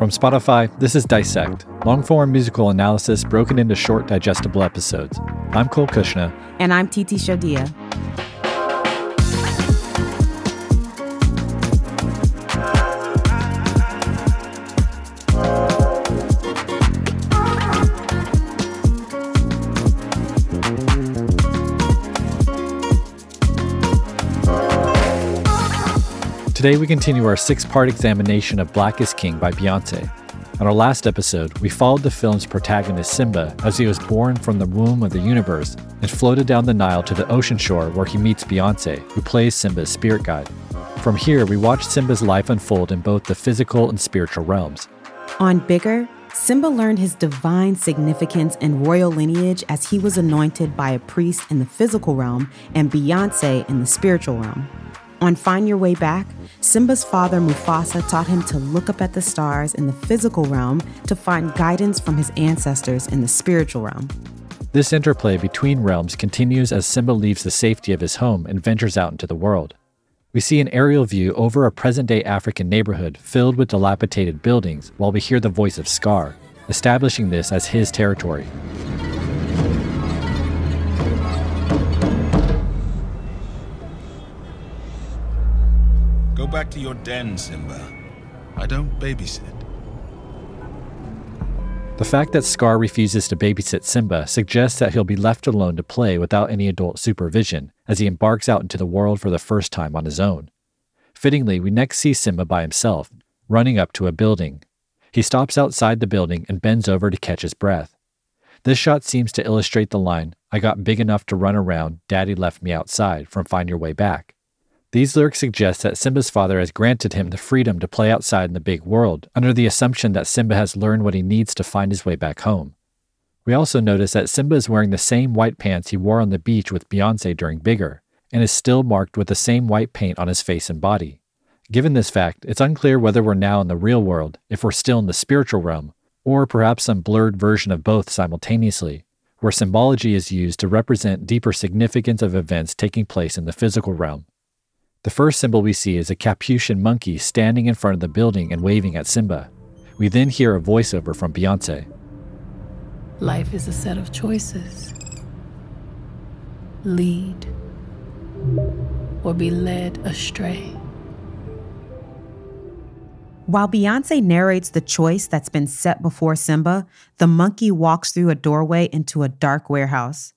From Spotify, this is Dissect, long form musical analysis broken into short, digestible episodes. I'm Cole Cuchna. And I'm Titi Shodiya. Today, we continue our six part examination of Black is King by Beyonce. On our last episode, we followed the film's protagonist Simba as he was born from the womb of the universe and floated down the Nile to the ocean shore where he meets Beyonce, who plays Simba's spirit guide. From here, we watch Simba's life unfold in both the physical and spiritual realms. On Bigger, Simba learned his divine significance and royal lineage as he was anointed by a priest in the physical realm and Beyonce in the spiritual realm. On Find Your Way Back, Simba's father Mufasa taught him to look up at the stars in the physical realm to find guidance from his ancestors in the spiritual realm. This interplay between realms continues as Simba leaves the safety of his home and ventures out into the world. We see an aerial view over a present day African neighborhood filled with dilapidated buildings while we hear the voice of Scar, establishing this as his territory. Go back to your den, Simba. I don't babysit. The fact that Scar refuses to babysit Simba suggests that he'll be left alone to play without any adult supervision as he embarks out into the world for the first time on his own. Fittingly, we next see Simba by himself, running up to a building. He stops outside the building and bends over to catch his breath. This shot seems to illustrate the line, I got big enough to run around, Daddy left me outside, from Find Your Way Back. These lyrics suggest that Simba's father has granted him the freedom to play outside in the big world, under the assumption that Simba has learned what he needs to find his way back home. We also notice that Simba is wearing the same white pants he wore on the beach with Beyonce during Bigger, and is still marked with the same white paint on his face and body. Given this fact, it's unclear whether we're now in the real world, if we're still in the spiritual realm, or perhaps some blurred version of both simultaneously, where symbology is used to represent deeper significance of events taking place in the physical realm. The first symbol we see is a Capuchin monkey standing in front of the building and waving at Simba. We then hear a voiceover from Beyonce. Life is a set of choices. Lead or be led astray. While Beyonce narrates the choice that's been set before Simba, the monkey walks through a doorway into a dark warehouse.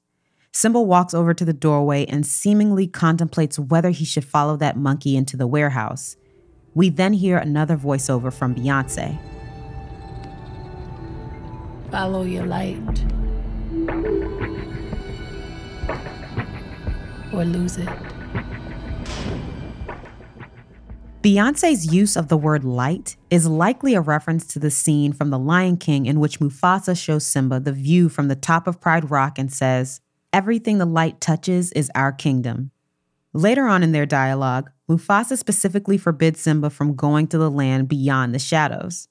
Simba walks over to the doorway and seemingly contemplates whether he should follow that monkey into the warehouse. We then hear another voiceover from Beyonce. Follow your light or lose it. Beyonce's use of the word light is likely a reference to the scene from The Lion King in which Mufasa shows Simba the view from the top of Pride Rock and says, Everything the light touches is our kingdom. Later on in their dialogue, Mufasa specifically forbids Simba from going to the land beyond the shadows.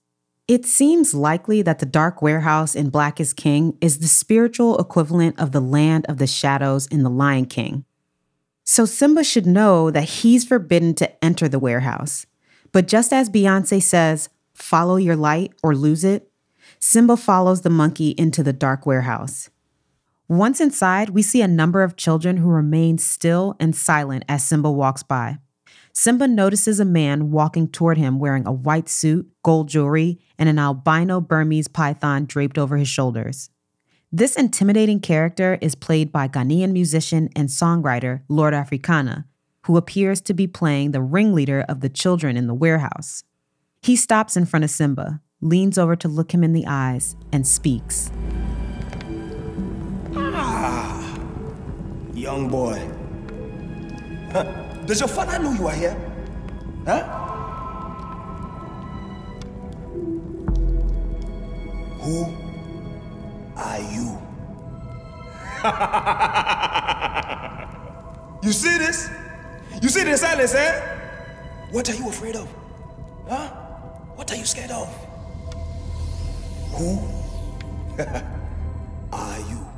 It seems likely that the dark warehouse in Black is King is the spiritual equivalent of the land of the shadows in The Lion King. So Simba should know that he's forbidden to enter the warehouse. But just as Beyonce says, follow your light or lose it, Simba follows the monkey into the dark warehouse. Once inside, we see a number of children who remain still and silent as Simba walks by. Simba notices a man walking toward him wearing a white suit, gold jewelry, and an albino Burmese python draped over his shoulders. This intimidating character is played by Ghanaian musician and songwriter Lord Afrixana, who appears to be playing the ringleader of the children in the warehouse. He stops in front of Simba, leans over to look him in the eyes, and speaks. Young boy. Huh. Does your father know you are here? Huh? Who are you? you see this? You see the silence, eh? What are you afraid of? Huh? What are you scared of? Who are you?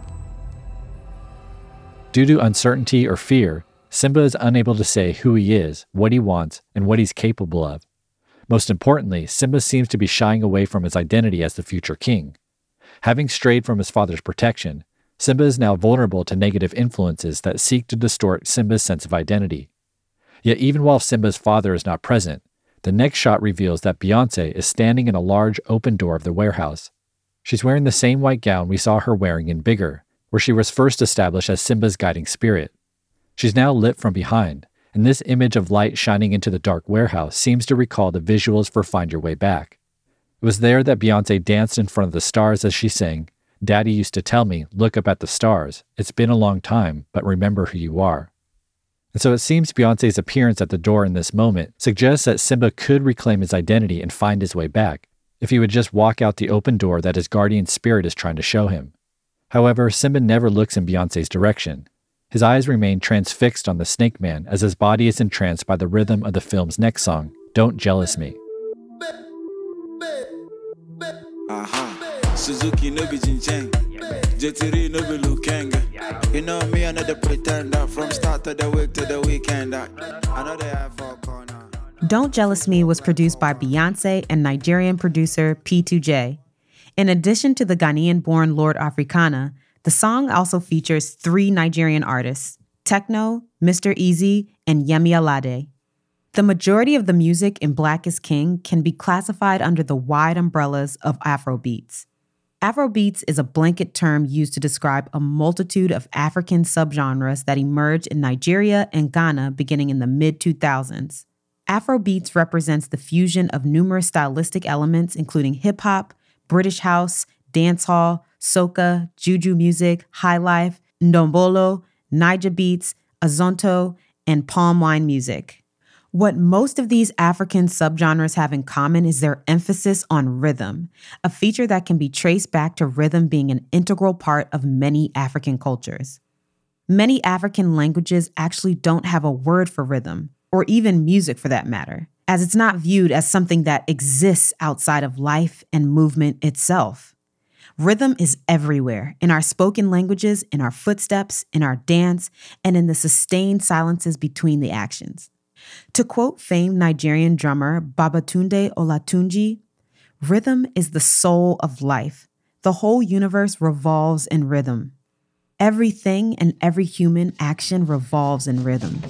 Due to uncertainty or fear, Simba is unable to say who he is, what he wants, and what he's capable of. Most importantly, Simba seems to be shying away from his identity as the future king. Having strayed from his father's protection, Simba is now vulnerable to negative influences that seek to distort Simba's sense of identity. Yet, even while Simba's father is not present, the next shot reveals that Beyonce is standing in a large open door of the warehouse. She's wearing the same white gown we saw her wearing in Bigger, where she was first established as Simba's guiding spirit. She's now lit from behind, and this image of light shining into the dark warehouse seems to recall the visuals for Find Your Way Back. It was there that Beyonce danced in front of the stars as she sang, Daddy used to tell me, look up at the stars. It's been a long time, but remember who you are. And so it seems Beyonce's appearance at the door in this moment suggests that Simba could reclaim his identity and find his way back if he would just walk out the open door that his guardian spirit is trying to show him. However, Simba never looks in Beyonce's direction. His eyes remain transfixed on the snake man as his body is entranced by the rhythm of the film's next song, Don't Jealous Me. Suzuki no be Jetiri no be Lukenga. You know me, another pretender. From start to the week to the weekend. I, know they have four corner. Don't Jealous Me was produced by Beyonce and Nigerian producer P2J. In addition to the Ghanaian born Lord Afrixana, the song also features three Nigerian artists Tekno, Mr. Eazi, and Yemi Alade. The majority of the music in Black is King can be classified under the wide umbrellas of Afrobeats. Afrobeats is a blanket term used to describe a multitude of African subgenres that emerged in Nigeria and Ghana beginning in the mid 2000s. Afrobeats represents the fusion of numerous stylistic elements, including hip hop, British house, dance hall, soca, juju music, high life, ndombolo, Niger beats, azonto, and palm wine music. What most of these African subgenres have in common is their emphasis on rhythm, a feature that can be traced back to rhythm being an integral part of many African cultures. Many African languages actually don't have a word for rhythm, or even music for that matter, as it's not viewed as something that exists outside of life and movement itself. Rhythm is everywhere in our spoken languages, in our footsteps, in our dance, and in the sustained silences between the actions. To quote famed Nigerian drummer Babatunde Olatunji, rhythm is the soul of life. The whole universe revolves in rhythm. Everything and every human action revolves in rhythm.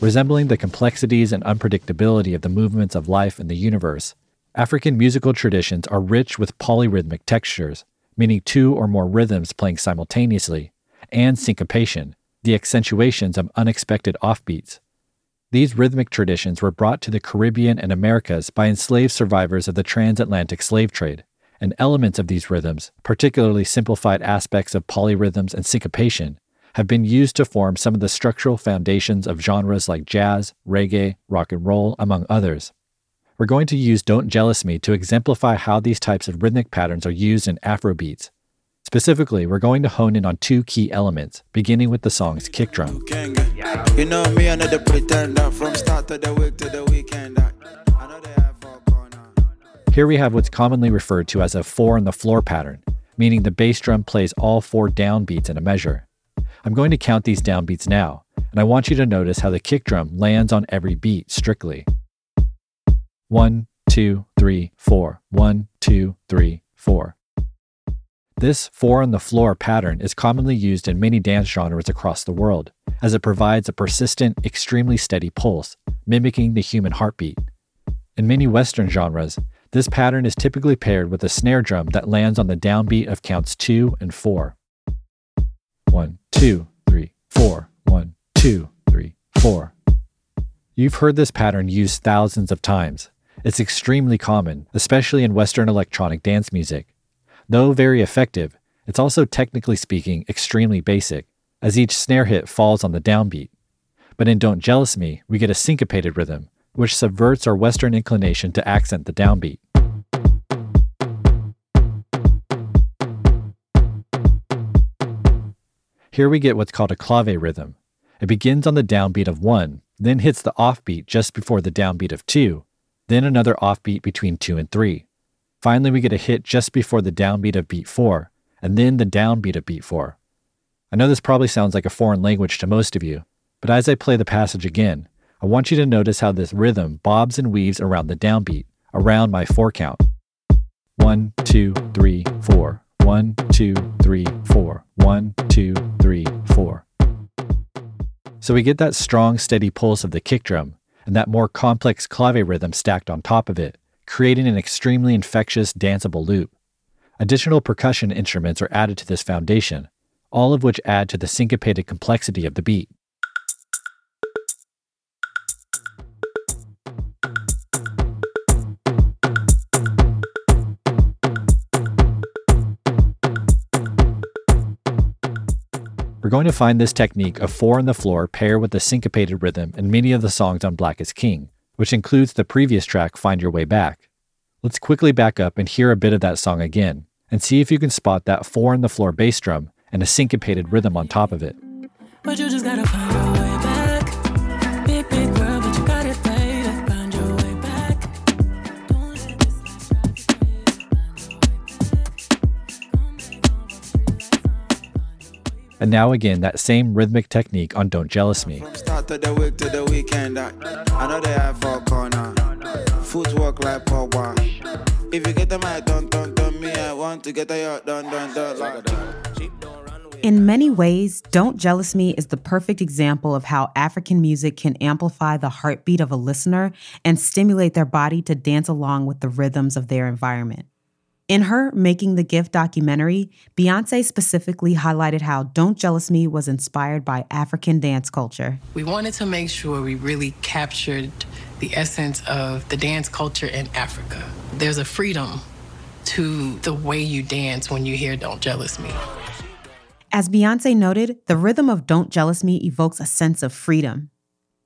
Resembling the complexities and unpredictability of the movements of life in the universe, African musical traditions are rich with polyrhythmic textures meaning two or more rhythms playing simultaneously, and syncopation, the accentuations of unexpected offbeats. These rhythmic traditions were brought to the Caribbean and Americas by enslaved survivors of the transatlantic slave trade, and elements of these rhythms, particularly simplified aspects of polyrhythms and syncopation, have been used to form some of the structural foundations of genres like jazz, reggae, rock and roll, among others. We're going to use Don't Jealous Me to exemplify how these types of rhythmic patterns are used in Afrobeats. Specifically, we're going to hone in on two key elements, beginning with the song's kick drum. You know me, another pretender from start to the week to the weekend. Here we have what's commonly referred to as a four on the floor pattern, meaning the bass drum plays all four downbeats in a measure. I'm going to count these downbeats now, and I want you to notice how the kick drum lands on every beat strictly. One, two, three, four. One, two, three, four. This four on the floor pattern is commonly used in many dance genres across the world, as it provides a persistent, extremely steady pulse, mimicking the human heartbeat. In many Western genres, this pattern is typically paired with a snare drum that lands on the downbeat of counts two and four. One, two, three, four. One, two, three, four. You've heard this pattern used thousands of times. It's extremely common, especially in Western electronic dance music. Though very effective, it's also technically speaking extremely basic, as each snare hit falls on the downbeat. But in Don't Jealous Me, we get a syncopated rhythm, which subverts our Western inclination to accent the downbeat. Here we get what's called a clave rhythm. It begins on the downbeat of 1, then hits the offbeat just before the downbeat of 2, then another offbeat between 2 and 3. Finally, we get a hit just before the downbeat of beat 4, and then the downbeat of beat 4. I know this probably sounds like a foreign language to most of you, but as I play the passage again, I want you to notice how this rhythm bobs and weaves around the downbeat, around my four count. One, two, three, four. One, two, three, four. One, two, three, four. So we get that strong, steady pulse of the kick drum and that more complex clave rhythm stacked on top of it, creating an extremely infectious, danceable loop. Additional percussion instruments are added to this foundation, all of which add to the syncopated complexity of the beat. We're going to find this technique of four on the floor pair with the syncopated rhythm in many of the songs on Black is King, which includes the previous track Find Your Way Back. Let's quickly back up and hear a bit of that song again, and see if you can spot that four on the floor bass drum and a syncopated rhythm on top of it. And now again, that same rhythmic technique on Don't Jealous Me. Start to the week to the weekend, I, I know they have for corner. Footwork like power. If you get them right, done, done, done, me, I want to get a like Sheep don't run In many ways, Don't Jealous Me is the perfect example of how African music can amplify the heartbeat of a listener and stimulate their body to dance along with the rhythms of their environment. In her Making the Gift documentary, Beyonce specifically highlighted how Don't Jealous Me was inspired by African dance culture. We wanted to make sure we really captured the essence of the dance culture in Africa. There's a freedom to the way you dance when you hear Don't Jealous Me. As Beyonce noted, the rhythm of Don't Jealous Me evokes a sense of freedom.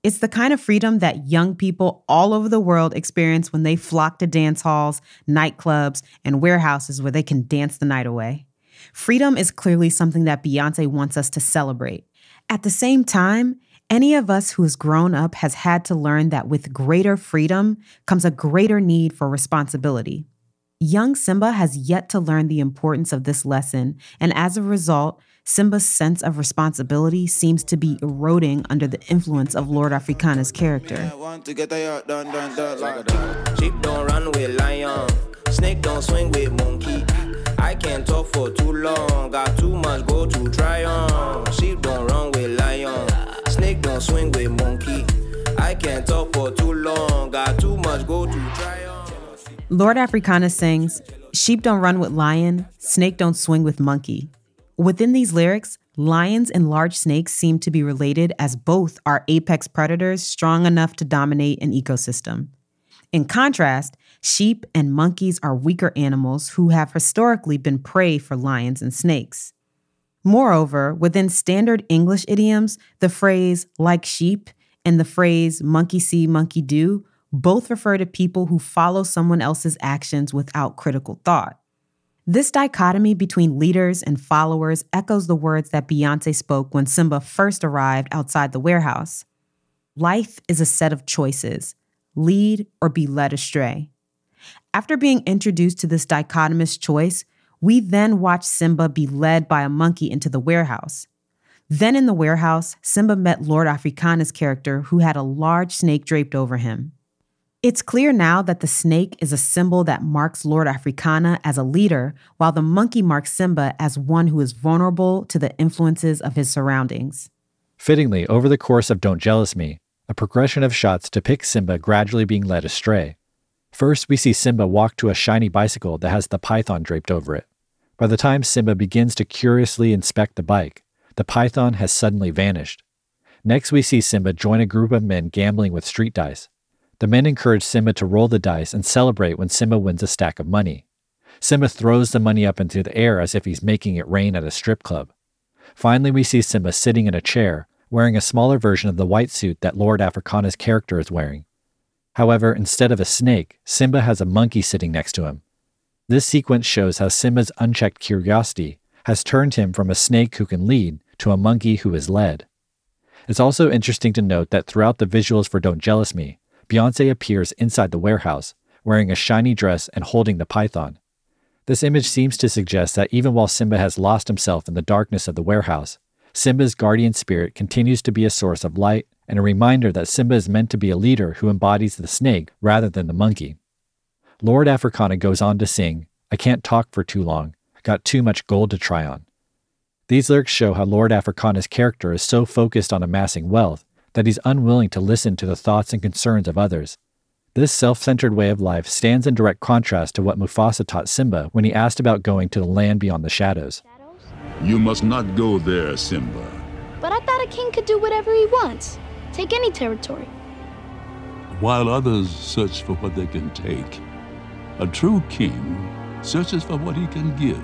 It's the kind of freedom that young people all over the world experience when they flock to dance halls, nightclubs, and warehouses where they can dance the night away. Freedom is clearly something that Beyonce wants us to celebrate. At the same time, any of us who has grown up has had to learn that with greater freedom comes a greater need for responsibility. Young Simba has yet to learn the importance of this lesson, and as a result, Simba's sense of responsibility seems to be eroding under the influence of Lord Afrixana's character. Sheep don't run with lion. Snake don't swing with monkey. I can't talk for too long. Got too much go to try on. Sheep don't run with lion. Snake don't swing with monkey. I can't talk for too long. Got too much go to try on. Lord Afrixana sings, Sheep don't run with lion, snake don't swing with monkey. Within these lyrics, lions and large snakes seem to be related as both are apex predators strong enough to dominate an ecosystem. In contrast, sheep and monkeys are weaker animals who have historically been prey for lions and snakes. Moreover, within standard English idioms, the phrase like sheep and the phrase monkey see, monkey do both refer to people who follow someone else's actions without critical thought. This dichotomy between leaders and followers echoes the words that Beyonce spoke when Simba first arrived outside the warehouse. Life is a set of choices lead or be led astray. After being introduced to this dichotomous choice, we then watch Simba be led by a monkey into the warehouse. Then in the warehouse, Simba met Lord Afrixana's character who had a large snake draped over him. It's clear now that the snake is a symbol that marks Lord Afrixana as a leader, while the monkey marks Simba as one who is vulnerable to the influences of his surroundings. Fittingly, over the course of Don't Jealous Me, a progression of shots depicts Simba gradually being led astray. First, we see Simba walk to a shiny bicycle that has the python draped over it. By the time Simba begins to curiously inspect the bike, the python has suddenly vanished. Next, we see Simba join a group of men gambling with street dice. The men encourage Simba to roll the dice and celebrate when Simba wins a stack of money. Simba throws the money up into the air as if he's making it rain at a strip club. Finally, we see Simba sitting in a chair, wearing a smaller version of the white suit that Lord Afrixana's character is wearing. However, instead of a snake, Simba has a monkey sitting next to him. This sequence shows how Simba's unchecked curiosity has turned him from a snake who can lead to a monkey who is led. It's also interesting to note that throughout the visuals for Don't Jealous Me, Beyonce appears inside the warehouse, wearing a shiny dress and holding the python. This image seems to suggest that even while Simba has lost himself in the darkness of the warehouse, Simba's guardian spirit continues to be a source of light and a reminder that Simba is meant to be a leader who embodies the snake rather than the monkey. Lord Afrixana goes on to sing, I can't talk for too long, got too much gold to try on. These lyrics show how Lord Afrixana's character is so focused on amassing wealth that he's unwilling to listen to the thoughts and concerns of others. This self centered way of life stands in direct contrast to what Mufasa taught Simba when he asked about going to the land beyond the shadows. You must not go there, Simba. But I thought a king could do whatever he wants. Take any territory. While others search for what they can take, a true king searches for what he can give.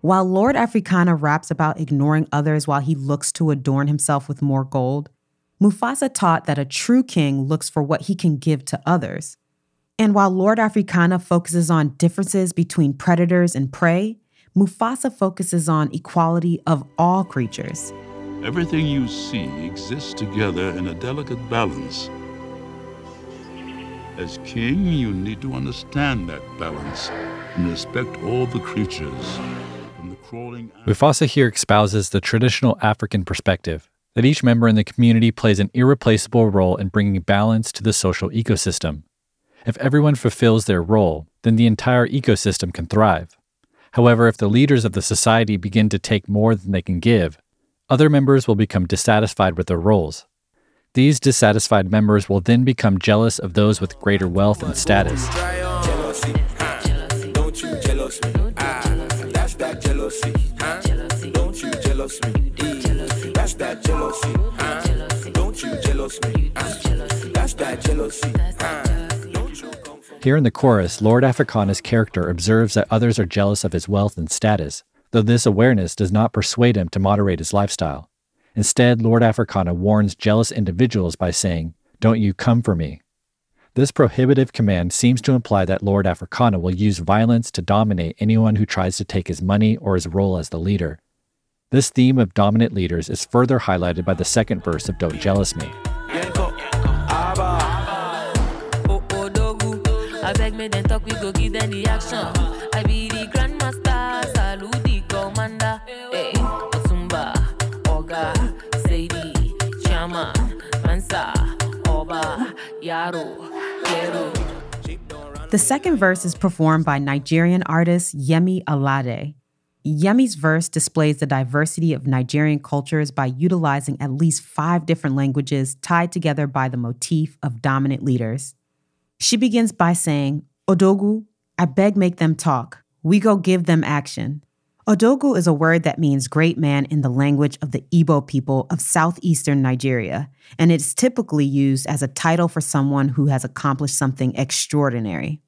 While Lord Afrixana raps about ignoring others while he looks to adorn himself with more gold, Mufasa taught that a true king looks for what he can give to others. And while Lord Afrixana focuses on differences between predators and prey, Mufasa focuses on equality of all creatures. Everything you see exists together in a delicate balance. As king, you need to understand that balance and respect all the creatures. From the crawling Mufasa here espouses the traditional African perspective that each member in the community plays an irreplaceable role in bringing balance to the social ecosystem. If everyone fulfills their role, then the entire ecosystem can thrive. However, if the leaders of the society begin to take more than they can give, other members will become dissatisfied with their roles. These dissatisfied members will then become jealous of those with greater wealth and status. Jealousy, that jealousy, huh? Don't you jealous me? Eh, That's that jealousy, from Here in the chorus, Lord Afrixana's character observes that others are jealous of his wealth and status, though this awareness does not persuade him to moderate his lifestyle. Instead, Lord Afrixana warns jealous individuals by saying, Don't you come for me. This prohibitive command seems to imply that Lord Afrixana will use violence to dominate anyone who tries to take his money or his role as the leader. This theme of dominant leaders is further highlighted by the second verse of Don't Jealous Me. Yanko, Abba. Dogu. I beg me then talk, we go give them the action. I be the grandmaster, salute the commander. Hey, Otumba, Oga, Saidi, Chama, Mansa, Oba, Yaro, Kero. The second verse is performed by Nigerian artist Yemi Alade. Yemi's verse displays the diversity of Nigerian cultures by utilizing at least five different languages tied together by the motif of dominant leaders. She begins by saying, Odogwu, I beg make them talk. We go give them action. Odogwu is a word that means great man in the language of the Igbo people of southeastern Nigeria, and it's typically used as a title for someone who has accomplished something extraordinary.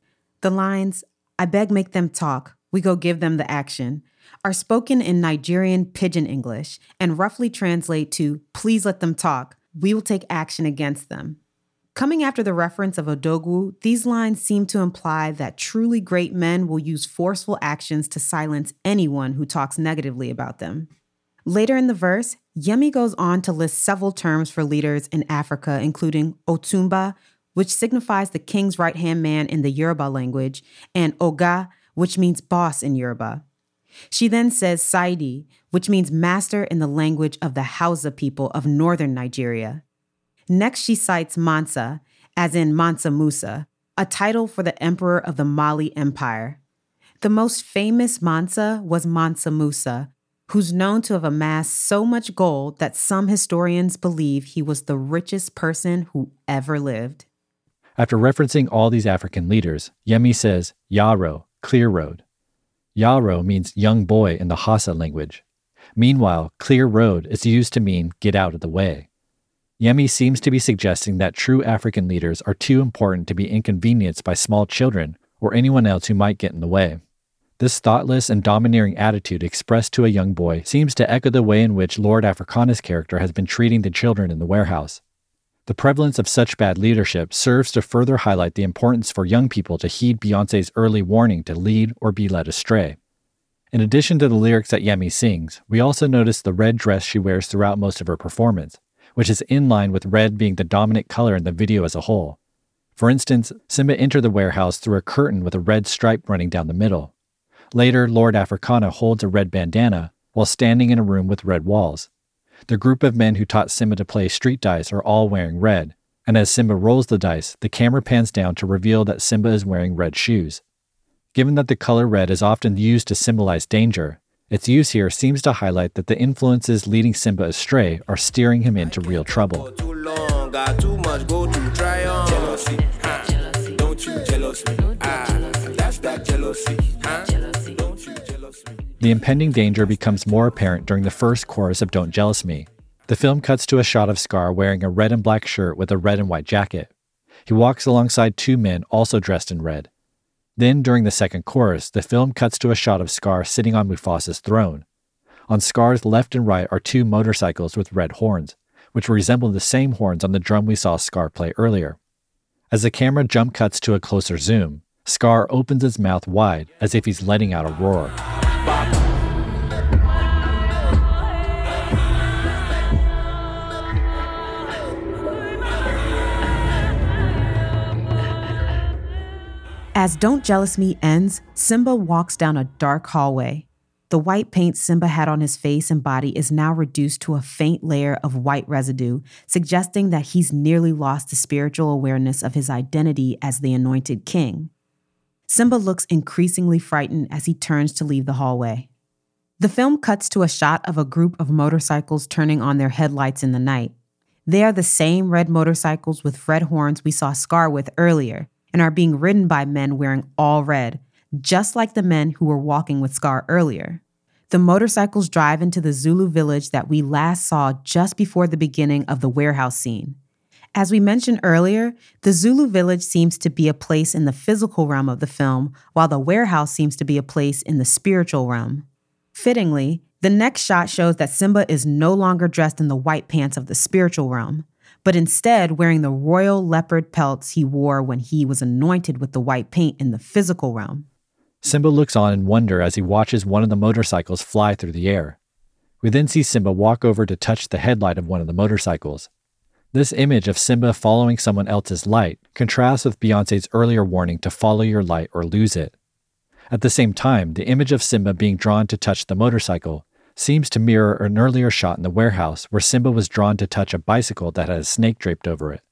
The lines, I beg make them talk, we go give them the action, are spoken in Nigerian pidgin English and roughly translate to please let them talk, we will take action against them. Coming after the reference of Odogwu, these lines seem to imply that truly great men will use forceful actions to silence anyone who talks negatively about them. Later in the verse, Yemi goes on to list several terms for leaders in Africa, including Otumba, which signifies the king's right hand man in the Yoruba language, and Oga, which means boss in Yoruba. She then says Saidi, which means master in the language of the Hausa people of northern Nigeria. Next, she cites Mansa, as in Mansa Musa, a title for the emperor of the Mali Empire. The most famous Mansa was Mansa Musa, who's known to have amassed so much gold that some historians believe he was the richest person who ever lived. After referencing all these African leaders, Yemi says Yaro, clear road. Yaro means young boy in the Hausa language. Meanwhile, clear road is used to mean get out of the way. Yemi seems to be suggesting that true African leaders are too important to be inconvenienced by small children or anyone else who might get in the way. This thoughtless and domineering attitude expressed to a young boy seems to echo the way in which Lord Afrixana's character has been treating the children in the warehouse. The prevalence of such bad leadership serves to further highlight the importance for young people to heed Beyonce's early warning to lead or be led astray. In addition to the lyrics that Yemi sings, we also notice the red dress she wears throughout most of her performance, which is in line with red being the dominant color in the video as a whole. For instance, Simba entered the warehouse through a curtain with a red stripe running down the middle. Later, Lord Afrixana holds a red bandana while standing in a room with red walls. The group of men who taught Simba to play street dice are all wearing red, and as Simba rolls the dice, the camera pans down to reveal that Simba is wearing red shoes. Given that the color red is often used to symbolize danger, its use here seems to highlight that the influences leading Simba astray are steering him into real trouble. The impending danger becomes more apparent during the first chorus of Don't Jealous Me. The film cuts to a shot of Scar wearing a red and black shirt with a red and white jacket. He walks alongside two men also dressed in red. Then, during the second chorus, the film cuts to a shot of Scar sitting on Mufasa's throne. On Scar's left and right are two motorcycles with red horns, which resemble the same horns on the drum we saw Scar play earlier. As the camera jump cuts to a closer zoom, Scar opens his mouth wide as if he's letting out a roar. As Don't Jealous Me ends, Simba walks down a dark hallway. The white paint Simba had on his face and body is now reduced to a faint layer of white residue, suggesting that he's nearly lost the spiritual awareness of his identity as the anointed king. Simba looks increasingly frightened as he turns to leave the hallway. The film cuts to a shot of a group of motorcycles turning on their headlights in the night. They are the same red motorcycles with red horns we saw Scar with earlier, and are being ridden by men wearing all red, just like the men who were walking with Scar earlier. The motorcycles drive into the Zulu village that we last saw just before the beginning of the warehouse scene. As we mentioned earlier, the Zulu village seems to be a place in the physical realm of the film, while the warehouse seems to be a place in the spiritual realm. Fittingly, the next shot shows that Simba is no longer dressed in the white pants of the spiritual realm but instead wearing the royal leopard pelts he wore when he was anointed with the white paint in the physical realm. Simba looks on in wonder as he watches one of the motorcycles fly through the air. We then see Simba walk over to touch the headlight of one of the motorcycles. This image of Simba following someone else's light contrasts with Beyonce's earlier warning to follow your light or lose it. At the same time, the image of Simba being drawn to touch the motorcycle seems to mirror an earlier shot in the warehouse where Simba was drawn to touch a bicycle that had a snake draped over it.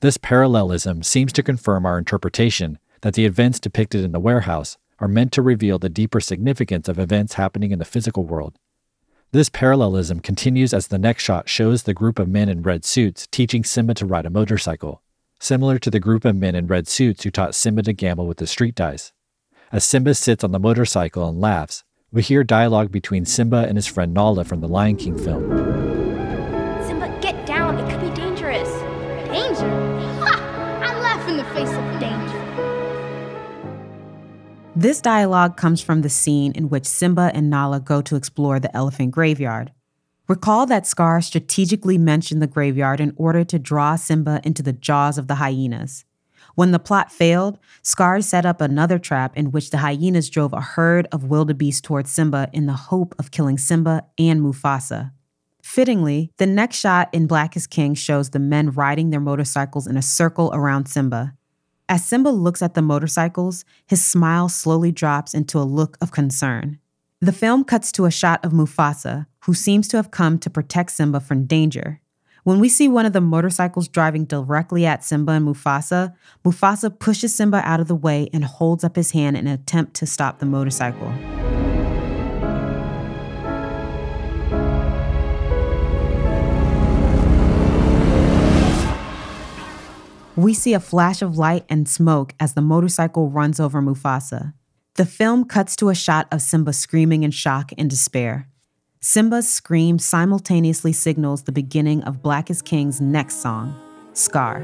This parallelism seems to confirm our interpretation that the events depicted in the warehouse are meant to reveal the deeper significance of events happening in the physical world. This parallelism continues as the next shot shows the group of men in red suits teaching Simba to ride a motorcycle, similar to the group of men in red suits who taught Simba to gamble with the street dice. As Simba sits on the motorcycle and laughs, we hear dialogue between Simba and his friend Nala from the Lion King film. Simba, get down. It could be dangerous. Danger? Ha! I laugh in the face of danger. This dialogue comes from the scene in which Simba and Nala go to explore the elephant graveyard. Recall that Scar strategically mentioned the graveyard in order to draw Simba into the jaws of the hyenas. When the plot failed, Scar set up another trap in which the hyenas drove a herd of wildebeest towards Simba in the hope of killing Simba and Mufasa. Fittingly, the next shot in Black is King shows the men riding their motorcycles in a circle around Simba. As Simba looks at the motorcycles, his smile slowly drops into a look of concern. The film cuts to a shot of Mufasa, who seems to have come to protect Simba from danger. When we see one of the motorcycles driving directly at Simba and Mufasa, Mufasa pushes Simba out of the way and holds up his hand in an attempt to stop the motorcycle. We see a flash of light and smoke as the motorcycle runs over Mufasa. The film cuts to a shot of Simba screaming in shock and despair. Simba's scream simultaneously signals the beginning of Black is King's next song, Scar.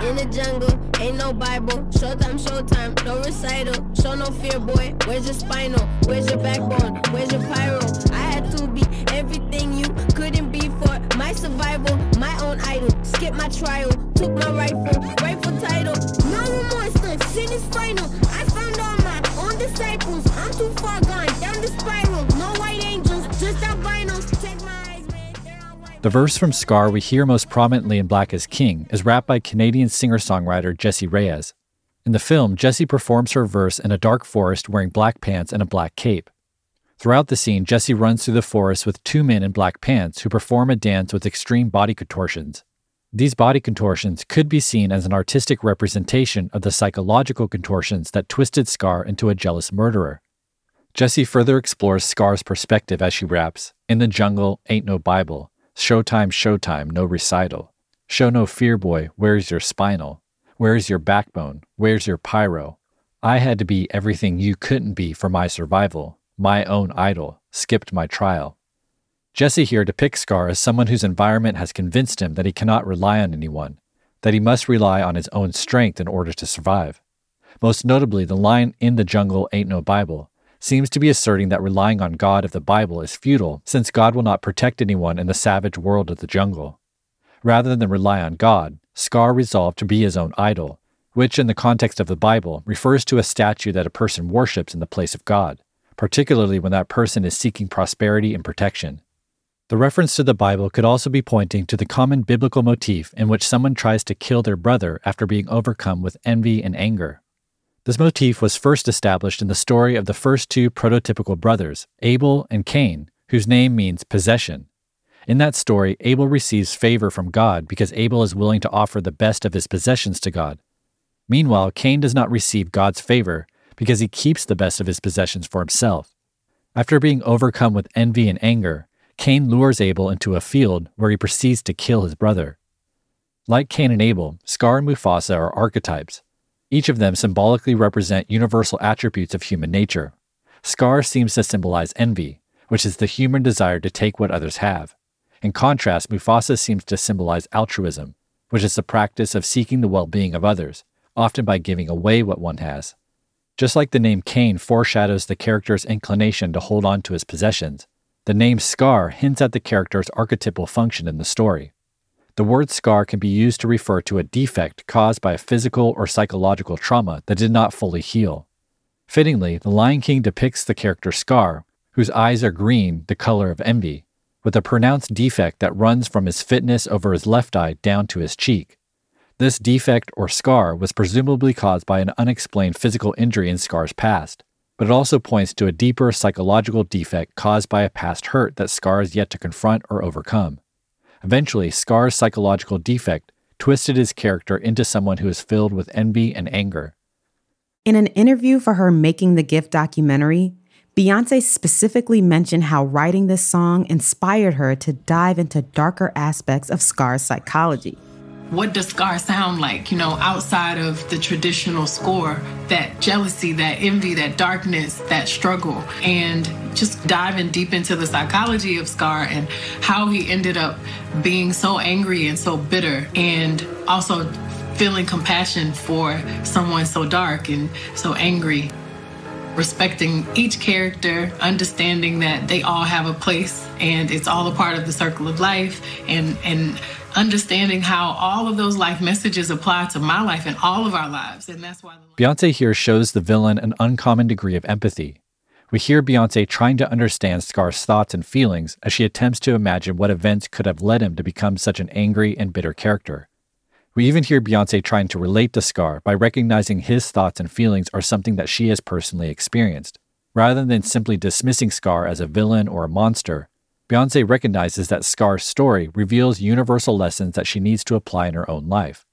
In the jungle, ain't no Bible. Showtime, showtime, no recital. Show no fear, boy. Where's your spinal? Where's your backbone? Where's your pyro? I had to be everything you couldn't be for my survival. My own idol. Skip my trial. Took my rightful, rightful title. Sin is final. I disciples. I'm too far gone down the spiral. No white angels, just albinos. My eyes, man. The verse from Scar we hear most prominently in Black is King is rapped by Canadian singer songwriter Jessie Reyez. In the film, Jessie performs her verse in a dark forest wearing black pants and a black cape. Throughout the scene, Jessie runs through the forest with two men in black pants who perform a dance with extreme body contortions. These body contortions could be seen as an artistic representation of the psychological contortions that twisted Scar into a jealous murderer. Jessie further explores Scar's perspective as she raps, In the jungle ain't no Bible. Showtime, showtime, no recital. Show no fear, boy, where's your spinal? Where's your backbone? Where's your pyro? I had to be everything you couldn't be for my survival. My own idol. Skipped my trial. Jessie here depicts Scar as someone whose environment has convinced him that he cannot rely on anyone, that he must rely on his own strength in order to survive. Most notably, the line, In the jungle ain't no Bible, seems to be asserting that relying on God of the Bible is futile, since God will not protect anyone in the savage world of the jungle. Rather than rely on God, Scar resolved to be his own idol, which, in the context of the Bible, refers to a statue that a person worships in the place of God, particularly when that person is seeking prosperity and protection. The reference to the Bible could also be pointing to the common biblical motif in which someone tries to kill their brother after being overcome with envy and anger. This motif was first established in the story of the first two prototypical brothers, Abel and Cain, whose name means possession. In that story, Abel receives favor from God because Abel is willing to offer the best of his possessions to God. Meanwhile, Cain does not receive God's favor because he keeps the best of his possessions for himself. After being overcome with envy and anger, Cain lures Abel into a field where he proceeds to kill his brother. Like Cain and Abel, Scar and Mufasa are archetypes. Each of them symbolically represent universal attributes of human nature. Scar seems to symbolize envy, which is the human desire to take what others have. In contrast, Mufasa seems to symbolize altruism, which is the practice of seeking the well being of others, often by giving away what one has. Just like the name Cain foreshadows the character's inclination to hold on to his possessions, the name Scar hints at the character's archetypal function in the story. The word scar can be used to refer to a defect caused by a physical or psychological trauma that did not fully heal. Fittingly, The Lion King depicts the character Scar, whose eyes are green, the color of envy, with a pronounced defect that runs from his fitness over his left eye down to his cheek. This defect or scar was presumably caused by an unexplained physical injury in Scar's past, but it also points to a deeper psychological defect caused by a past hurt that Scar is yet to confront or overcome. Eventually, Scar's psychological defect twisted his character into someone who is filled with envy and anger. In an interview for her Making the Gift documentary, Beyonce specifically mentioned how writing this song inspired her to dive into darker aspects of Scar's psychology. What does Scar sound like, you know, outside of the traditional score? That jealousy, that envy, that darkness, that struggle, and just diving deep into the psychology of Scar and how he ended up being so angry and so bitter, and also feeling compassion for someone so dark and so angry. Respecting each character, understanding that they all have a place and it's all a part of the circle of life, and, and understanding how all of those life messages apply to my life and all of our lives. And that's why. Beyonce here shows the villain an uncommon degree of empathy. We hear Beyonce trying to understand Scar's thoughts and feelings as she attempts to imagine what events could have led him to become such an angry and bitter character. We even hear Beyonce trying to relate to Scar by recognizing his thoughts and feelings are something that she has personally experienced. Rather than simply dismissing Scar as a villain or a monster, Beyonce recognizes that Scar's story reveals universal lessons that she needs to apply in her own life.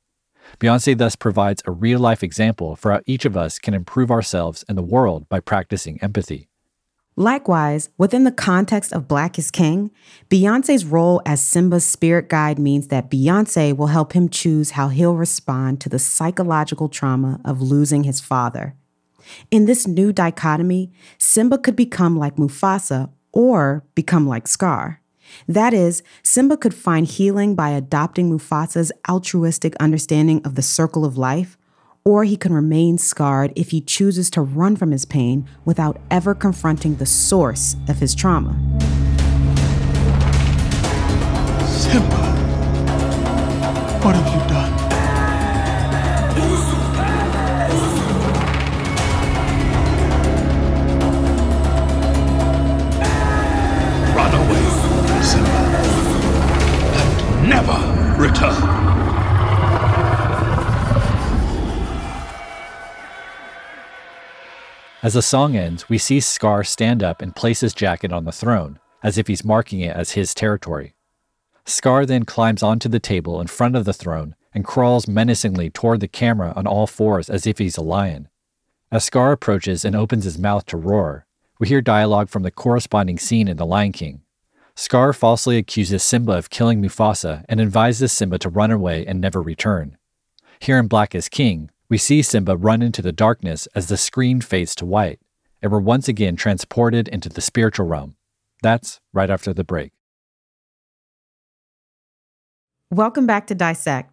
Beyonce thus provides a real life example for how each of us can improve ourselves and the world by practicing empathy. Likewise, within the context of Black is King, Beyonce's role as Simba's spirit guide means that Beyonce will help him choose how he'll respond to the psychological trauma of losing his father. In this new dichotomy, Simba could become like Mufasa or become like Scar. That is, Simba could find healing by adopting Mufasa's altruistic understanding of the circle of life or he can remain scarred if he chooses to run from his pain without ever confronting the source of his trauma. Simba, what have you done? As the song ends, we see Scar stand up and place his jacket on the throne, as if he's marking it as his territory. Scar then climbs onto the table in front of the throne and crawls menacingly toward the camera on all fours as if he's a lion. As Scar approaches and opens his mouth to roar, we hear dialogue from the corresponding scene in The Lion King. Scar falsely accuses Simba of killing Mufasa and advises Simba to run away and never return. Here in Black is King, we see Simba run into the darkness as the screen fades to white, and we're once again transported into the spiritual realm. That's right after the break. Welcome back to Dissect.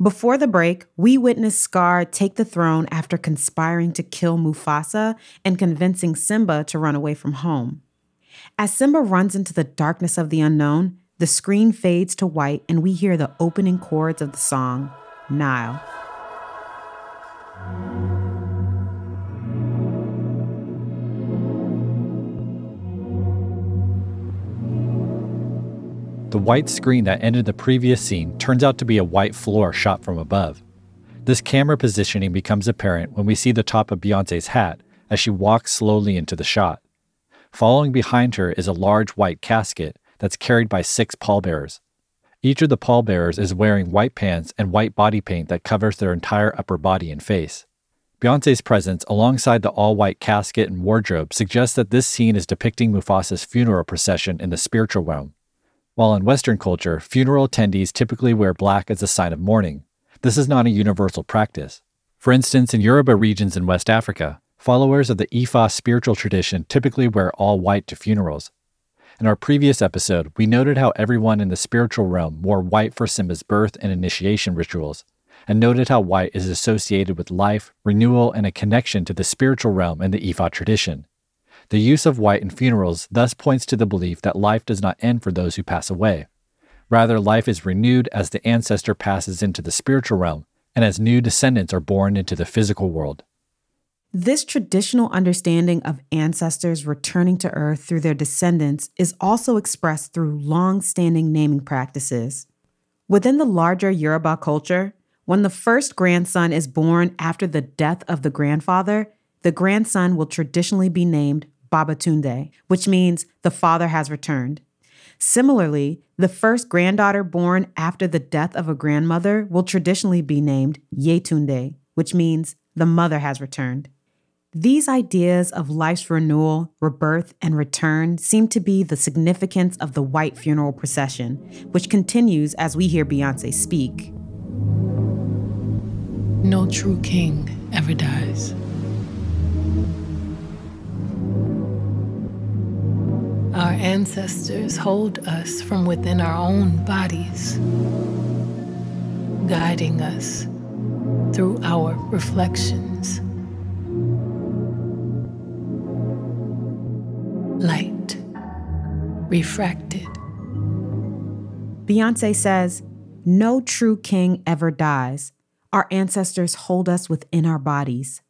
Before the break, we witnessed Scar take the throne after conspiring to kill Mufasa and convincing Simba to run away from home. As Simba runs into the darkness of the unknown, the screen fades to white and we hear the opening chords of the song, Nile. The white screen that ended the previous scene turns out to be a white floor shot from above. This camera positioning becomes apparent when we see the top of Beyonce's hat as she walks slowly into the shot. Following behind her is a large white casket that's carried by six pallbearers. Each of the pallbearers is wearing white pants and white body paint that covers their entire upper body and face. Beyonce's presence alongside the all white casket and wardrobe suggests that this scene is depicting Mufasa's funeral procession in the spiritual realm. While in Western culture, funeral attendees typically wear black as a sign of mourning, this is not a universal practice. For instance, in Yoruba regions in West Africa, followers of the Ifa spiritual tradition typically wear all white to funerals. In our previous episode, we noted how everyone in the spiritual realm wore white for Simba's birth and initiation rituals, and noted how white is associated with life, renewal, and a connection to the spiritual realm in the Ifa tradition. The use of white in funerals thus points to the belief that life does not end for those who pass away. Rather, life is renewed as the ancestor passes into the spiritual realm and as new descendants are born into the physical world. This traditional understanding of ancestors returning to Earth through their descendants is also expressed through long standing naming practices. Within the larger Yoruba culture, when the first grandson is born after the death of the grandfather, the grandson will traditionally be named Babatunde, which means the father has returned. Similarly, the first granddaughter born after the death of a grandmother will traditionally be named Yetunde, which means the mother has returned. These ideas of life's renewal, rebirth, and return seem to be the significance of the white funeral procession, which continues as we hear Beyonce speak. No true king ever dies. Our ancestors hold us from within our own bodies, guiding us through our reflections. Light, refracted. Beyonce says, No true king ever dies. Our ancestors hold us within our bodies.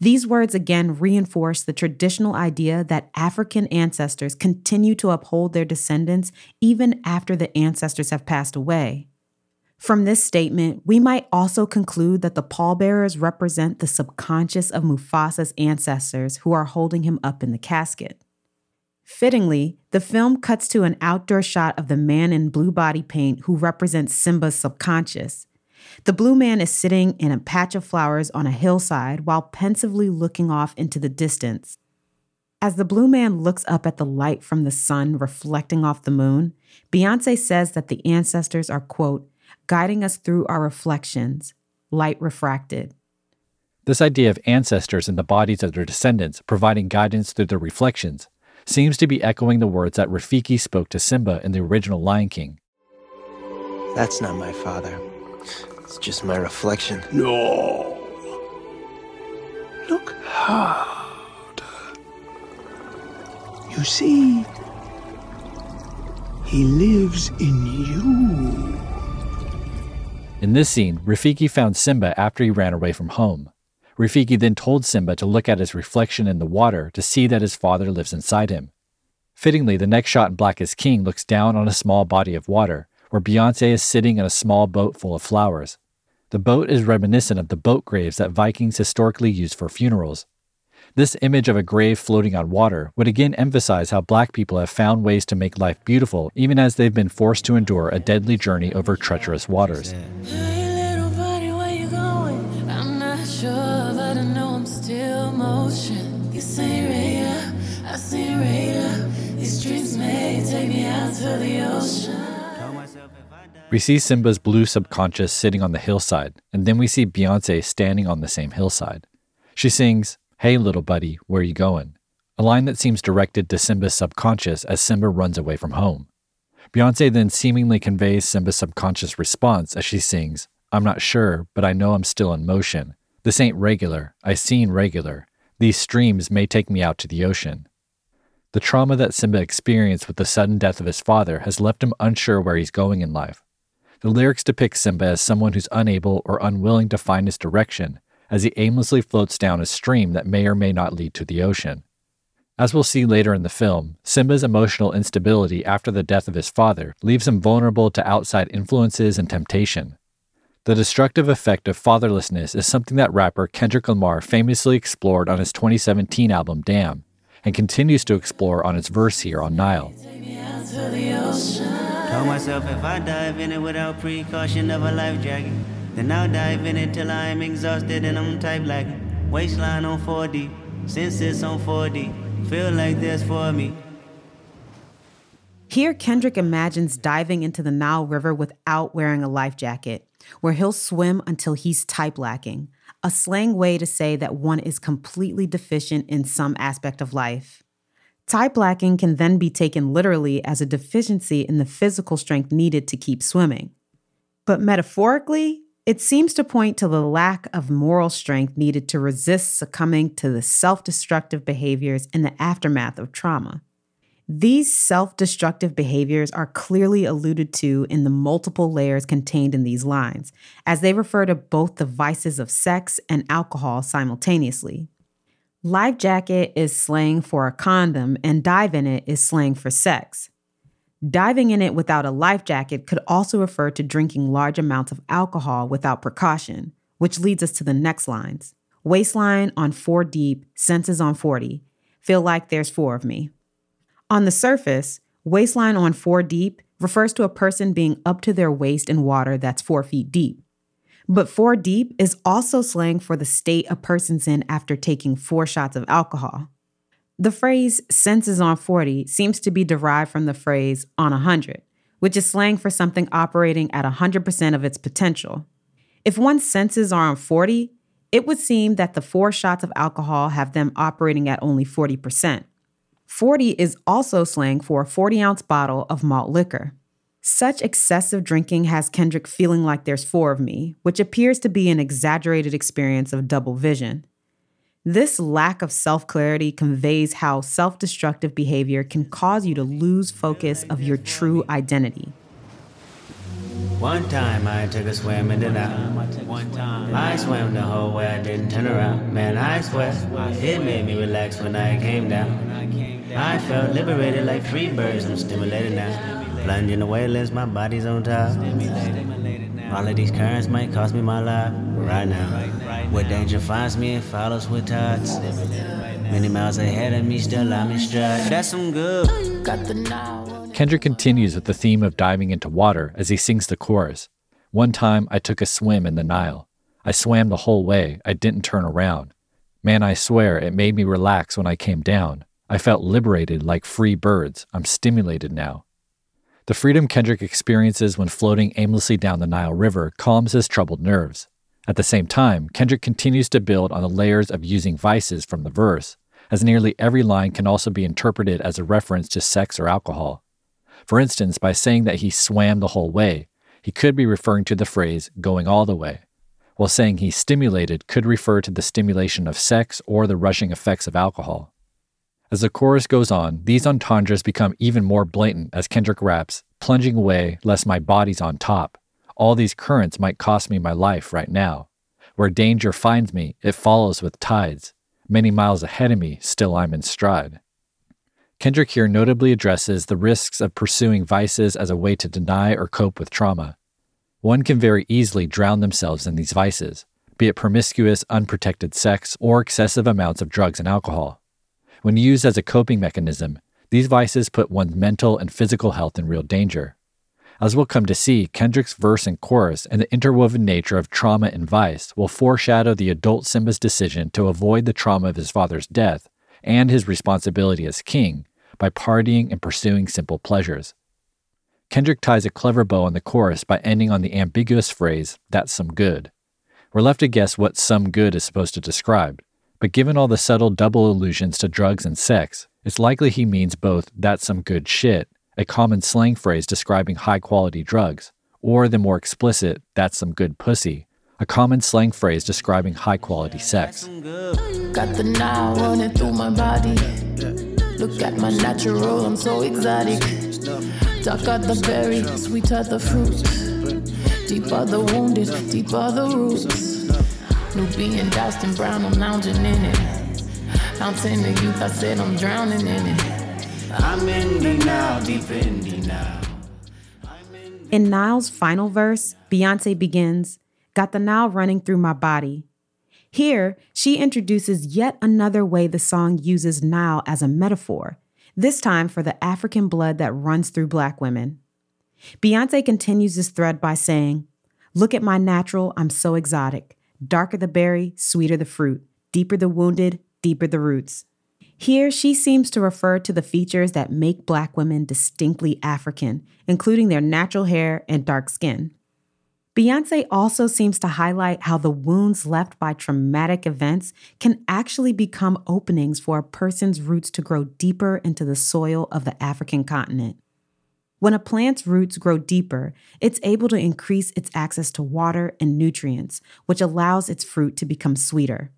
These words again reinforce the traditional idea that African ancestors continue to uphold their descendants even after the ancestors have passed away. From this statement, we might also conclude that the pallbearers represent the subconscious of Mufasa's ancestors who are holding him up in the casket. Fittingly, the film cuts to an outdoor shot of the man in blue body paint who represents Simba's subconscious. The blue man is sitting in a patch of flowers on a hillside while pensively looking off into the distance. As the blue man looks up at the light from the sun reflecting off the moon, Beyonce says that the ancestors are, quote, guiding us through our reflections, light refracted. This idea of ancestors in the bodies of their descendants providing guidance through their reflections seems to be echoing the words that Rafiki spoke to Simba in the original Lion King. That's not my father. It's just my reflection. No. Look harder. You see, he lives in you. In this scene, Rafiki found Simba after he ran away from home. Rafiki then told Simba to look at his reflection in the water to see that his father lives inside him. Fittingly, the next shot in Black is King looks down on a small body of water, where Beyonce is sitting in a small boat full of flowers. The boat is reminiscent of the boat graves that Vikings historically used for funerals. This image of a grave floating on water would again emphasize how black people have found ways to make life beautiful even as they've been forced to endure a deadly journey over treacherous waters. We see Simba's blue subconscious sitting on the hillside, and then we see Beyonce standing on the same hillside. She sings, Hey, little buddy, where you going? A line that seems directed to Simba's subconscious as Simba runs away from home. Beyonce then seemingly conveys Simba's subconscious response as she sings, I'm not sure, but I know I'm still in motion. This ain't regular. I seen regular. These streams may take me out to the ocean. The trauma that Simba experienced with the sudden death of his father has left him unsure where he's going in life. The lyrics depict Simba as someone who's unable or unwilling to find his direction as he aimlessly floats down a stream that may or may not lead to the ocean. As we'll see later in the film, Simba's emotional instability after the death of his father leaves him vulnerable to outside influences and temptation. The destructive effect of fatherlessness is something that rapper Kendrick Lamar famously explored on his 2017 album Damn, and continues to explore on its verse here on Nile. Told myself if I dive in it without precaution of a life jacket, then I'll dive in it till I'm exhausted and I'm type like waistline on 4D, senses on 4D, feel like there's for me. Here, Kendrick imagines diving into the Nile River without wearing a life jacket, where he'll swim until he's type lacking, a slang way to say that one is completely deficient in some aspect of life. Type lacking can then be taken literally as a deficiency in the physical strength needed to keep swimming. But metaphorically, it seems to point to the lack of moral strength needed to resist succumbing to the self destructive behaviors in the aftermath of trauma. These self destructive behaviors are clearly alluded to in the multiple layers contained in these lines, as they refer to both the vices of sex and alcohol simultaneously. Life jacket is slang for a condom, and dive in it is slang for sex. Diving in it without a life jacket could also refer to drinking large amounts of alcohol without precaution, which leads us to the next lines. Waistline on four deep, senses on 40. Feel like there's four of me. On the surface, waistline on four deep refers to a person being up to their waist in water that's four feet deep. But four deep is also slang for the state a person's in after taking four shots of alcohol. The phrase senses on 40 seems to be derived from the phrase on 100, which is slang for something operating at 100% of its potential. If one's senses are on 40, it would seem that the four shots of alcohol have them operating at only 40%. 40 is also slang for a 40 ounce bottle of malt liquor. Such excessive drinking has Kendrick feeling like there's four of me, which appears to be an exaggerated experience of double vision. This lack of self clarity conveys how self destructive behavior can cause you to lose focus of your true identity. One time I took a swim in the Nile. One time I swam the whole way, I didn't turn around. Man, I swear, it made me relax when I came down. I felt liberated like free birds, I'm stimulated now. Plunging away, wavelengths, my body's on top. All of these currents might cost me my life right now. Where danger finds me, it follows with tides. Many miles ahead of me, still I'm in stride. That's some good. Got the Nile. Kendrick continues with the theme of diving into water as he sings the chorus. One time I took a swim in the Nile. I swam the whole way, I didn't turn around. Man, I swear it made me relax when I came down. I felt liberated like free birds. I'm stimulated now. The freedom Kendrick experiences when floating aimlessly down the Nile River calms his troubled nerves. At the same time, Kendrick continues to build on the layers of using vices from the verse, as nearly every line can also be interpreted as a reference to sex or alcohol. For instance, by saying that he swam the whole way, he could be referring to the phrase going all the way, while saying he stimulated could refer to the stimulation of sex or the rushing effects of alcohol. As the chorus goes on, these entendres become even more blatant as Kendrick raps, plunging away lest my body's on top. All these currents might cost me my life right now. Where danger finds me, it follows with tides. Many miles ahead of me, still I'm in stride. Kendrick here notably addresses the risks of pursuing vices as a way to deny or cope with trauma. One can very easily drown themselves in these vices, be it promiscuous, unprotected sex or excessive amounts of drugs and alcohol. When used as a coping mechanism, these vices put one's mental and physical health in real danger. As we'll come to see, Kendrick's verse and chorus and the interwoven nature of trauma and vice will foreshadow the adult Simba's decision to avoid the trauma of his father's death and his responsibility as king by partying and pursuing simple pleasures. Kendrick ties a clever bow on the chorus by ending on the ambiguous phrase, that's some good. We're left to guess what some good is supposed to describe, but given all the subtle double allusions to drugs and sex, it's likely he means both that's some good shit, a common slang phrase describing high quality drugs, or the more explicit that's some good pussy, a common slang phrase describing high quality sex. Got the Nile running through my body. Look at my natural, I'm so exotic. Dark are the berry, sweet are the fruit. Deep are the wounded, deep are the roots. Nubian doused in brown, I'm lounging in it. Fountain of youth, I said I'm drowning in it. I'm in the Nile, deep in the now. In Nile's final verse, Beyonce begins, Got the Nile running through my body. Here, she introduces yet another way the song uses Nile as a metaphor, this time for the African blood that runs through black women. Beyonce continues this thread by saying, Look at my natural, I'm so exotic. Darker the berry, sweeter the fruit. Deeper the wounded, deeper the roots. Here, she seems to refer to the features that make Black women distinctly African, including their natural hair and dark skin. Beyonce also seems to highlight how the wounds left by traumatic events can actually become openings for a person's roots to grow deeper into the soil of the African continent. When a plant's roots grow deeper, it's able to increase its access to water and nutrients, which allows its fruit to become sweeter.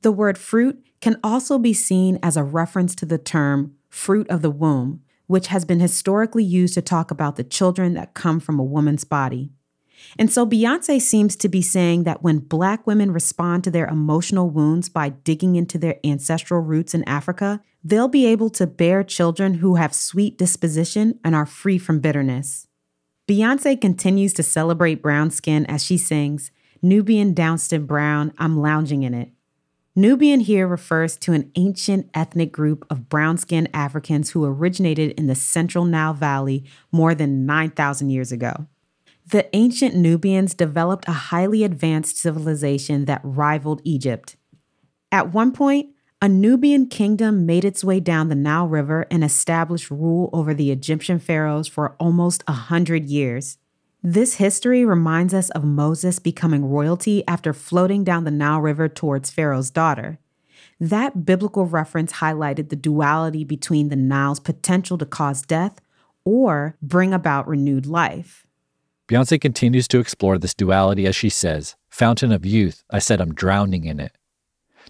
The word fruit can also be seen as a reference to the term fruit of the womb, which has been historically used to talk about the children that come from a woman's body. And so Beyonce seems to be saying that when Black women respond to their emotional wounds by digging into their ancestral roots in Africa, they'll be able to bear children who have sweet disposition and are free from bitterness. Beyonce continues to celebrate brown skin as she sings, Nubian in brown, I'm lounging in it. Nubian here refers to an ancient ethnic group of brown skinned Africans who originated in the central Nile Valley more than 9,000 years ago. The ancient Nubians developed a highly advanced civilization that rivaled Egypt. At one point, a Nubian kingdom made its way down the Nile River and established rule over the Egyptian pharaohs for almost a hundred years. This history reminds us of Moses becoming royalty after floating down the Nile River towards Pharaoh's daughter. That biblical reference highlighted the duality between the Nile's potential to cause death or bring about renewed life. Beyonce continues to explore this duality as she says, Fountain of youth, I said I'm drowning in it.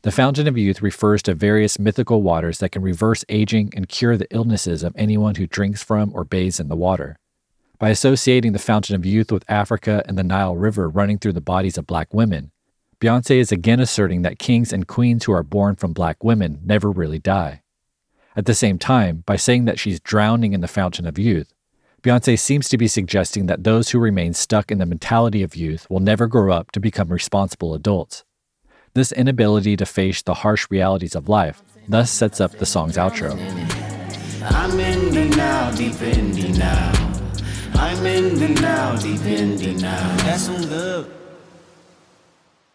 The Fountain of Youth refers to various mythical waters that can reverse aging and cure the illnesses of anyone who drinks from or bathes in the water. By associating the Fountain of Youth with Africa and the Nile River running through the bodies of black women, Beyonce is again asserting that kings and queens who are born from black women never really die. At the same time, by saying that she's drowning in the Fountain of Youth, Beyonce seems to be suggesting that those who remain stuck in the mentality of youth will never grow up to become responsible adults. This inability to face the harsh realities of life thus sets up the song's outro. I'm in the Nile, deep in the now. I'm in the Nile, deep in the now. That's some.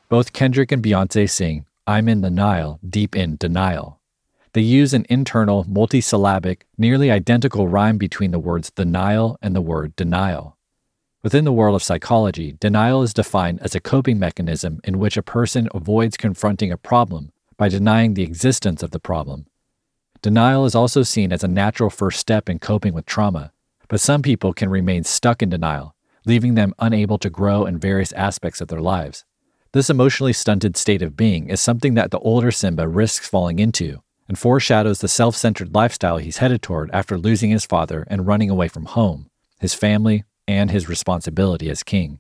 Both Kendrick and Beyonce sing, I'm in the Nile, deep in denial. They use an internal, multisyllabic, nearly identical rhyme between the words Nile and the word denial. Within the world of psychology, denial is defined as a coping mechanism in which a person avoids confronting a problem by denying the existence of the problem. Denial is also seen as a natural first step in coping with trauma, but some people can remain stuck in denial, leaving them unable to grow in various aspects of their lives. This emotionally stunted state of being is something that the older Simba risks falling into and foreshadows the self centered lifestyle he's headed toward after losing his father and running away from home, his family, and his responsibility as king.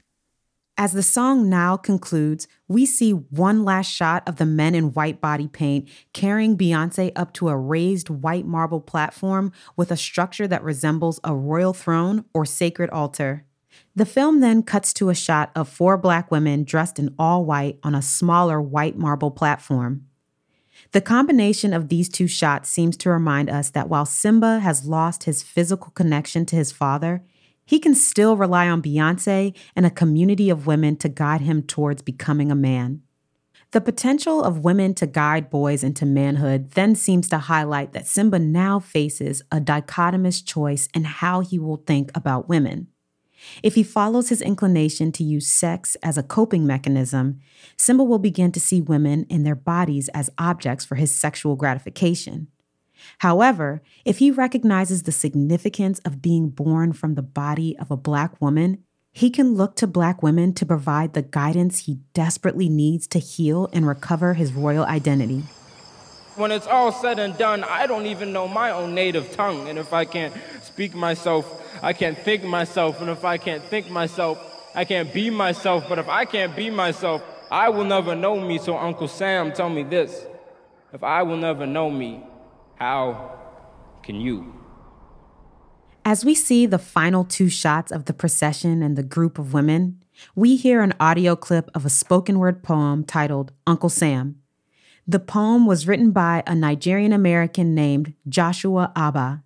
As the song now concludes, we see one last shot of the men in white body paint carrying Beyonce up to a raised white marble platform with a structure that resembles a royal throne or sacred altar. The film then cuts to a shot of four black women dressed in all white on a smaller white marble platform. The combination of these two shots seems to remind us that while Simba has lost his physical connection to his father, he can still rely on Beyonce and a community of women to guide him towards becoming a man. The potential of women to guide boys into manhood then seems to highlight that Simba now faces a dichotomous choice in how he will think about women. If he follows his inclination to use sex as a coping mechanism, Simba will begin to see women and their bodies as objects for his sexual gratification. However, if he recognizes the significance of being born from the body of a Black woman, he can look to Black women to provide the guidance he desperately needs to heal and recover his royal identity. When it's all said and done, I don't even know my own native tongue. And if I can't speak myself, I can't think myself. And if I can't think myself, I can't be myself. But if I can't be myself, I will never know me. So, Uncle Sam, tell me this. If I will never know me, how can you? As we see the final two shots of the procession and the group of women, we hear an audio clip of a spoken word poem titled Uncle Sam. The poem was written by a Nigerian American named Joshua Abah.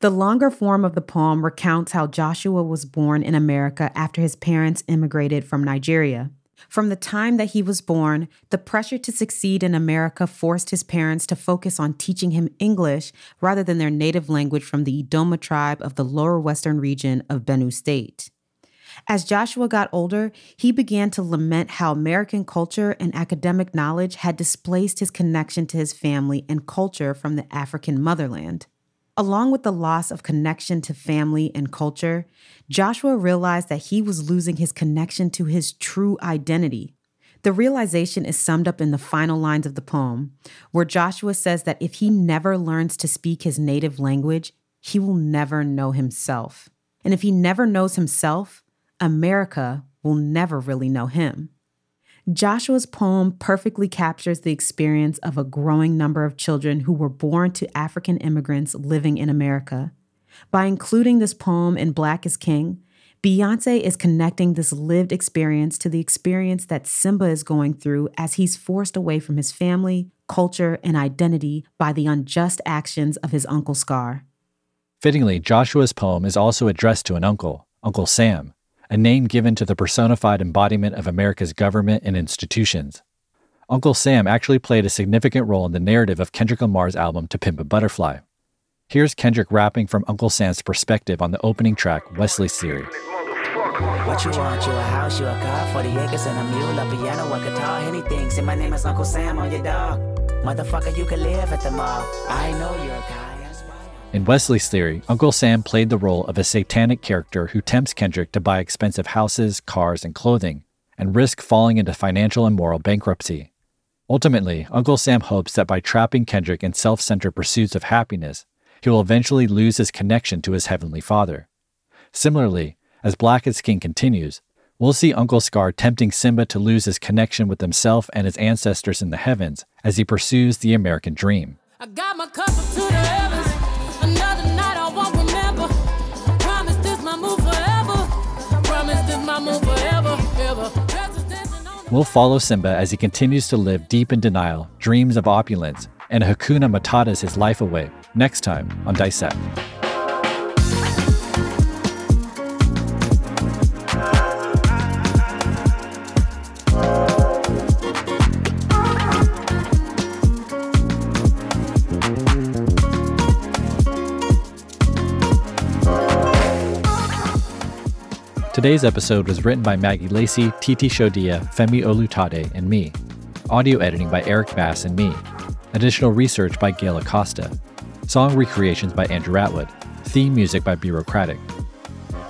The longer form of the poem recounts how Joshua was born in America after his parents immigrated from Nigeria. From the time that he was born, the pressure to succeed in America forced his parents to focus on teaching him English rather than their native language from the Idoma tribe of the lower western region of Benue State. As Joshua got older, he began to lament how American culture and academic knowledge had displaced his connection to his family and culture from the African motherland. Along with the loss of connection to family and culture, Joshua realized that he was losing his connection to his true identity. The realization is summed up in the final lines of the poem, where Joshua says that if he never learns to speak his native language, he will never know himself. And if he never knows himself, America will never really know him. Joshua's poem perfectly captures the experience of a growing number of children who were born to African immigrants living in America. By including this poem in Black is King, Beyonce is connecting this lived experience to the experience that Simba is going through as he's forced away from his family, culture, and identity by the unjust actions of his uncle Scar. Fittingly, Joshua's poem is also addressed to an uncle, Uncle Sam, a name given to the personified embodiment of America's government and institutions. Uncle Sam actually played a significant role in the narrative of Kendrick Lamar's album To Pimp a Butterfly. Here's Kendrick rapping from Uncle Sam's perspective on the opening track, Wesley's Theory. What you want, you a house, you a car, 40 acres and a mule, a piano, a guitar, anything. Say my name is Uncle Sam on your dog. Motherfucker, you can live at the mall. I know you're a guy. In Wesley's theory, Uncle Sam played the role of a satanic character who tempts Kendrick to buy expensive houses, cars, and clothing, and risk falling into financial and moral bankruptcy. Ultimately, Uncle Sam hopes that by trapping Kendrick in self centered pursuits of happiness, he will eventually lose his connection to his heavenly father. Similarly, as Black is King continues, we'll see Uncle Scar tempting Simba to lose his connection with himself and his ancestors in the heavens as he pursues the American dream. We'll follow Simba as he continues to live deep in denial, dreams of opulence, and Hakuna Matatas his life away next time on Dissect. Today's episode was written by Maggie Lacey, Titi Shodia, Femi Olutade, and me. Audio editing by Eric Bass and me. Additional research by Gail Acosta. Song recreations by Andrew Atwood. Theme music by Bureaucratic.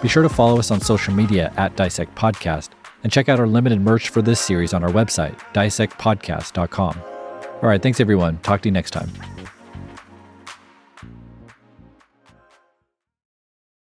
Be sure to follow us on social media at Dissect Podcast and check out our limited merch for this series on our website, dissectpodcast.com. All right, thanks everyone. Talk to you next time.